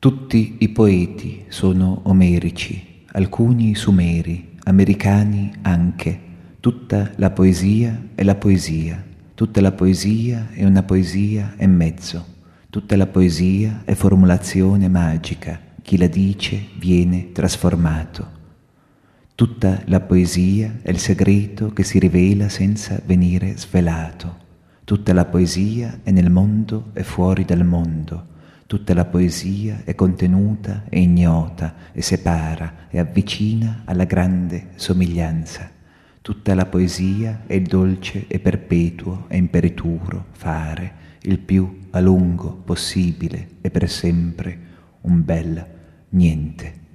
Tutti i poeti sono omerici, alcuni sumeri, americani anche. Tutta la poesia è la poesia, tutta la poesia è una poesia e mezzo, tutta la poesia è formulazione magica, chi la dice viene trasformato. Tutta la poesia è il segreto che si rivela senza venire svelato. Tutta la poesia è nel mondo e fuori dal mondo Tutta la poesia è contenuta e ignota e separa e avvicina alla grande somiglianza. Tutta la poesia è il dolce e perpetuo e imperituro fare, il più a lungo possibile e per sempre un bel niente.